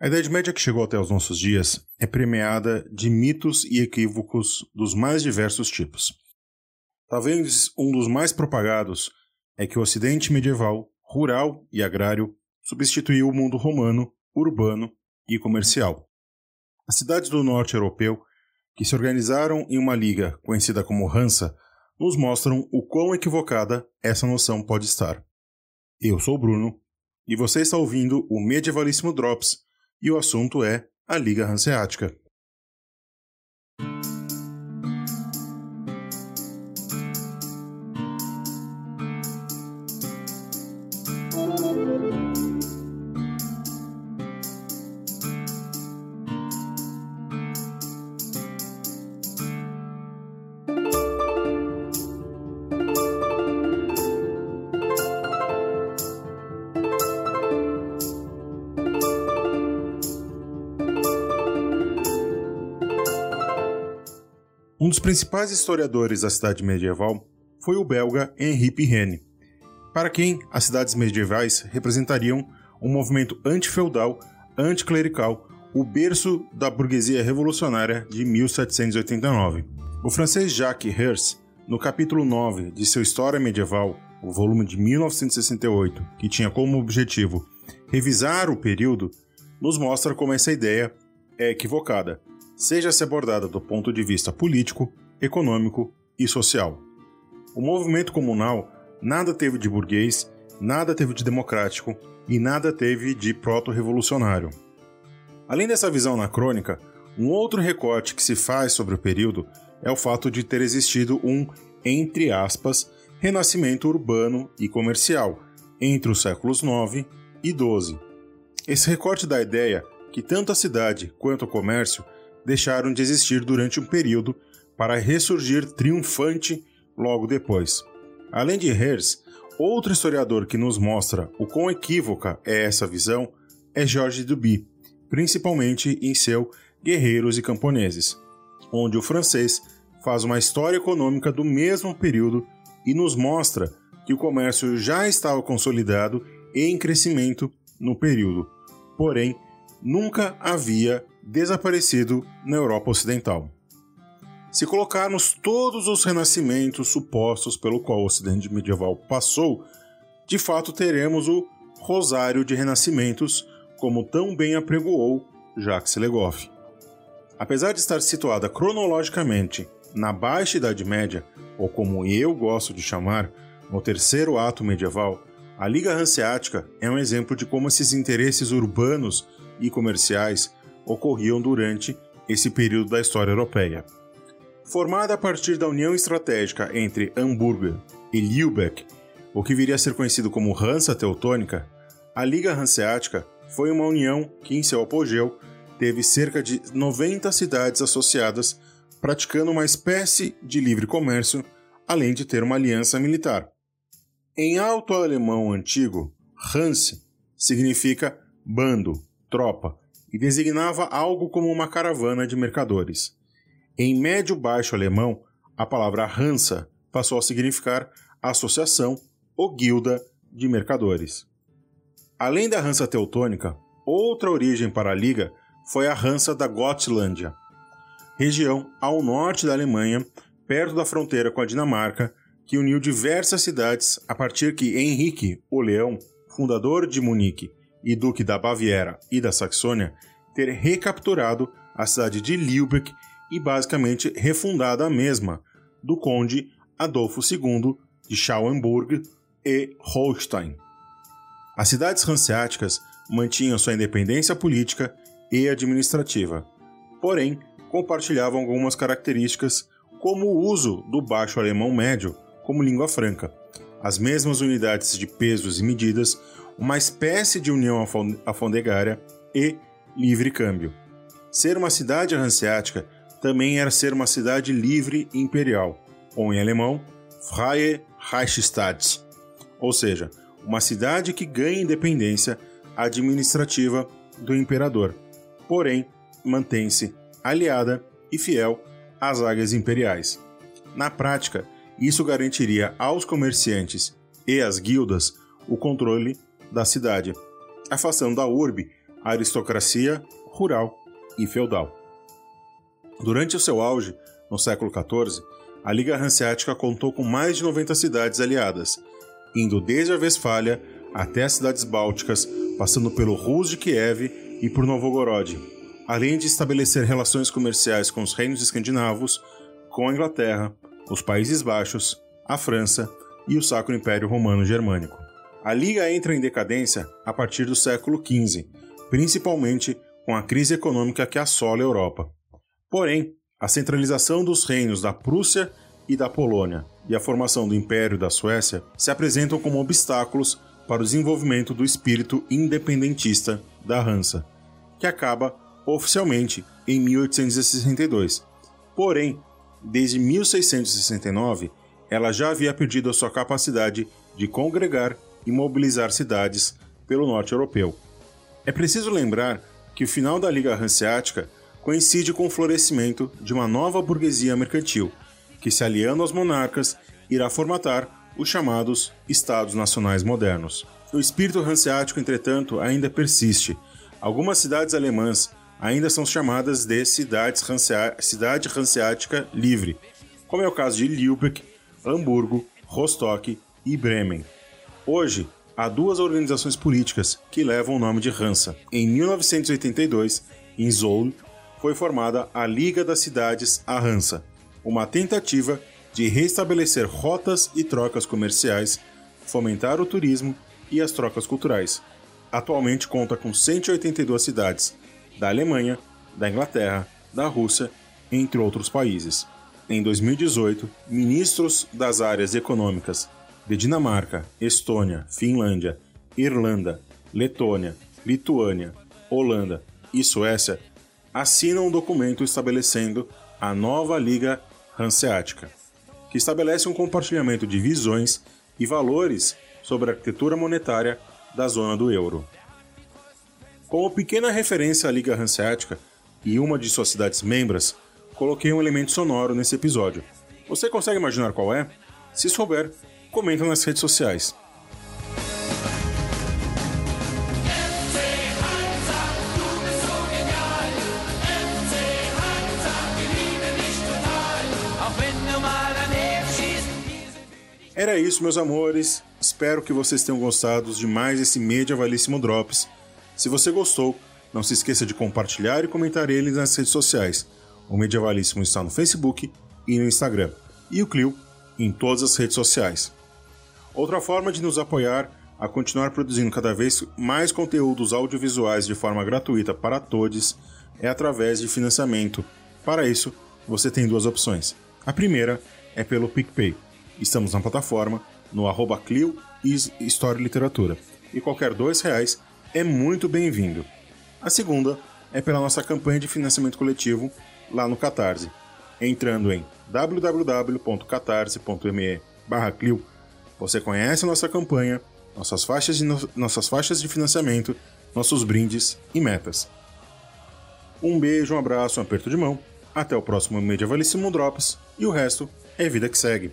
A Idade Média que chegou até os nossos dias é premiada de mitos e equívocos dos mais diversos tipos. Talvez um dos mais propagados é que o Ocidente medieval, rural e agrário, substituiu o mundo romano, urbano e comercial. As cidades do norte europeu, que se organizaram em uma liga conhecida como Hansa, nos mostram o quão equivocada essa noção pode estar. Eu sou o Bruno e você está ouvindo o Medievalíssimo Drops e o assunto é a Liga Hanseática. Um dos principais historiadores da cidade medieval foi o belga Henri Pirenne, para quem as cidades medievais representariam um movimento antifeudal, anticlerical, o berço da burguesia revolucionária de 1789. O francês Jacques Hers, no capítulo 9 de seu História Medieval, o volume de 1968, que tinha como objetivo revisar o período, nos mostra como essa ideia é equivocada seja se abordada do ponto de vista político, econômico e social. O movimento comunal nada teve de burguês, nada teve de democrático e nada teve de proto-revolucionário. Além dessa visão anacrônica, um outro recorte que se faz sobre o período é o fato de ter existido um, entre aspas, renascimento urbano e comercial entre os séculos 9 e 12. Esse recorte dá a ideia que tanto a cidade quanto o comércio deixaram de existir durante um período para ressurgir triunfante logo depois. Além de Hertz, outro historiador que nos mostra o quão equívoca é essa visão é Georges Duby, principalmente em seu Guerreiros e Camponeses, onde o francês faz uma história econômica do mesmo período e nos mostra que o comércio já estava consolidado e em crescimento no período, porém nunca havia desaparecido na Europa Ocidental. Se colocarmos todos os renascimentos supostos pelo qual o Ocidente medieval passou, de fato teremos o Rosário de Renascimentos, como tão bem apregoou Jacques Legoff. Apesar de estar situada cronologicamente na Baixa Idade Média, ou como eu gosto de chamar, no terceiro ato medieval, a Liga Hanseática é um exemplo de como esses interesses urbanos e comerciais ocorriam durante esse período da história europeia. Formada a partir da união estratégica entre Hamburgo e Lübeck, o que viria a ser conhecido como Hansa Teutônica, a Liga Hanseática foi uma união que, em seu apogeu, teve cerca de 90 cidades associadas, praticando uma espécie de livre comércio, além de ter uma aliança militar. Em alto alemão antigo, Hans significa bando, tropa, e designava algo como uma caravana de mercadores. Em médio-baixo alemão, a palavra Hansa passou a significar associação ou guilda de mercadores. Além da Hansa teutônica, outra origem para a liga foi a Hansa da Gotlândia, região ao norte da Alemanha, perto da fronteira com a Dinamarca, que uniu diversas cidades a partir que Henrique, o Leão, fundador de Munique e Duque da Baviera e da Saxônia ter recapturado a cidade de Lübeck e basicamente refundado a mesma, do conde Adolfo II de Schauenburg e Holstein. As cidades hanseáticas mantinham sua independência política e administrativa, porém compartilhavam algumas características, como o uso do baixo alemão médio como língua franca, as mesmas unidades de pesos e medidas, uma espécie de união alfandegária e livre câmbio. Ser uma cidade hanseática também era ser uma cidade livre imperial, ou em alemão, Freie Reichsstadt, ou seja, uma cidade que ganha independência administrativa do imperador, porém mantém-se aliada e fiel às águias imperiais. Na prática, isso garantiria aos comerciantes e às guildas o controle da cidade, afastando da urbe aristocracia, rural e feudal. Durante o seu auge, no século XIV, a Liga Hanseática contou com mais de 90 cidades aliadas, indo desde a Westfália até as cidades bálticas, passando pelo Rus de Kiev e por Novgorod, além de estabelecer relações comerciais com os reinos escandinavos, com a Inglaterra, os Países Baixos, a França e o Sacro Império Romano Germânico. A Liga entra em decadência a partir do século XV, principalmente com a crise econômica que assola a Europa. Porém, a centralização dos reinos da Prússia e da Polônia e a formação do Império da Suécia se apresentam como obstáculos para o desenvolvimento do espírito independentista da Hansa, que acaba oficialmente em 1862. Porém, desde 1669, ela já havia perdido a sua capacidade de congregar e mobilizar cidades pelo norte europeu. É preciso lembrar que o final da Liga Hanseática coincide com o florescimento de uma nova burguesia mercantil, que, se aliando aos monarcas, irá formatar os chamados Estados Nacionais Modernos. O espírito hanseático, entretanto, ainda persiste. Algumas cidades alemãs ainda são chamadas de cidades cidade hanseática livre, como é o caso de Lübeck, Hamburgo, Rostock e Bremen. Hoje, há duas organizações políticas que levam o nome de Hansa. Em 1982, em Zoll, foi formada a Liga das Cidades a Hansa, uma tentativa de restabelecer rotas e trocas comerciais, fomentar o turismo e as trocas culturais. Atualmente conta com 182 cidades, da Alemanha, da Inglaterra, da Rússia, entre outros países. Em 2018, ministros das áreas econômicas de Dinamarca, Estônia, Finlândia, Irlanda, Letônia, Lituânia, Holanda e Suécia assinam um documento estabelecendo a nova Liga Hanseática, que estabelece um compartilhamento de visões e valores sobre a arquitetura monetária da zona do euro. Como pequena referência à Liga Hanseática e uma de suas cidades membros, coloquei um elemento sonoro nesse episódio. Você consegue imaginar qual é? Se souber, comenta nas redes sociais. Era isso, meus amores. Espero que vocês tenham gostado de mais esse Medievalíssimo Drops. Se você gostou, não se esqueça de compartilhar e comentar ele nas redes sociais. O Medievalíssimo está no Facebook e no Instagram, e o Clio em todas as redes sociais. Outra forma de nos apoiar a continuar produzindo cada vez mais conteúdos audiovisuais de forma gratuita para todos é através de financiamento. Para isso, você tem duas opções. A primeira é pelo PicPay Estamos na plataforma, no arroba Clio e História e Literatura. E qualquer dois reais é muito bem-vindo. A segunda é pela nossa campanha de financiamento coletivo lá no Catarse. Entrando em www.catarse.me Clio, você conhece nossa campanha, nossas faixas, de no... nossas faixas de financiamento, nossos brindes e metas. Um beijo, um abraço, um aperto de mão. Até o próximo Medievalíssimo Drops e o resto é vida que segue.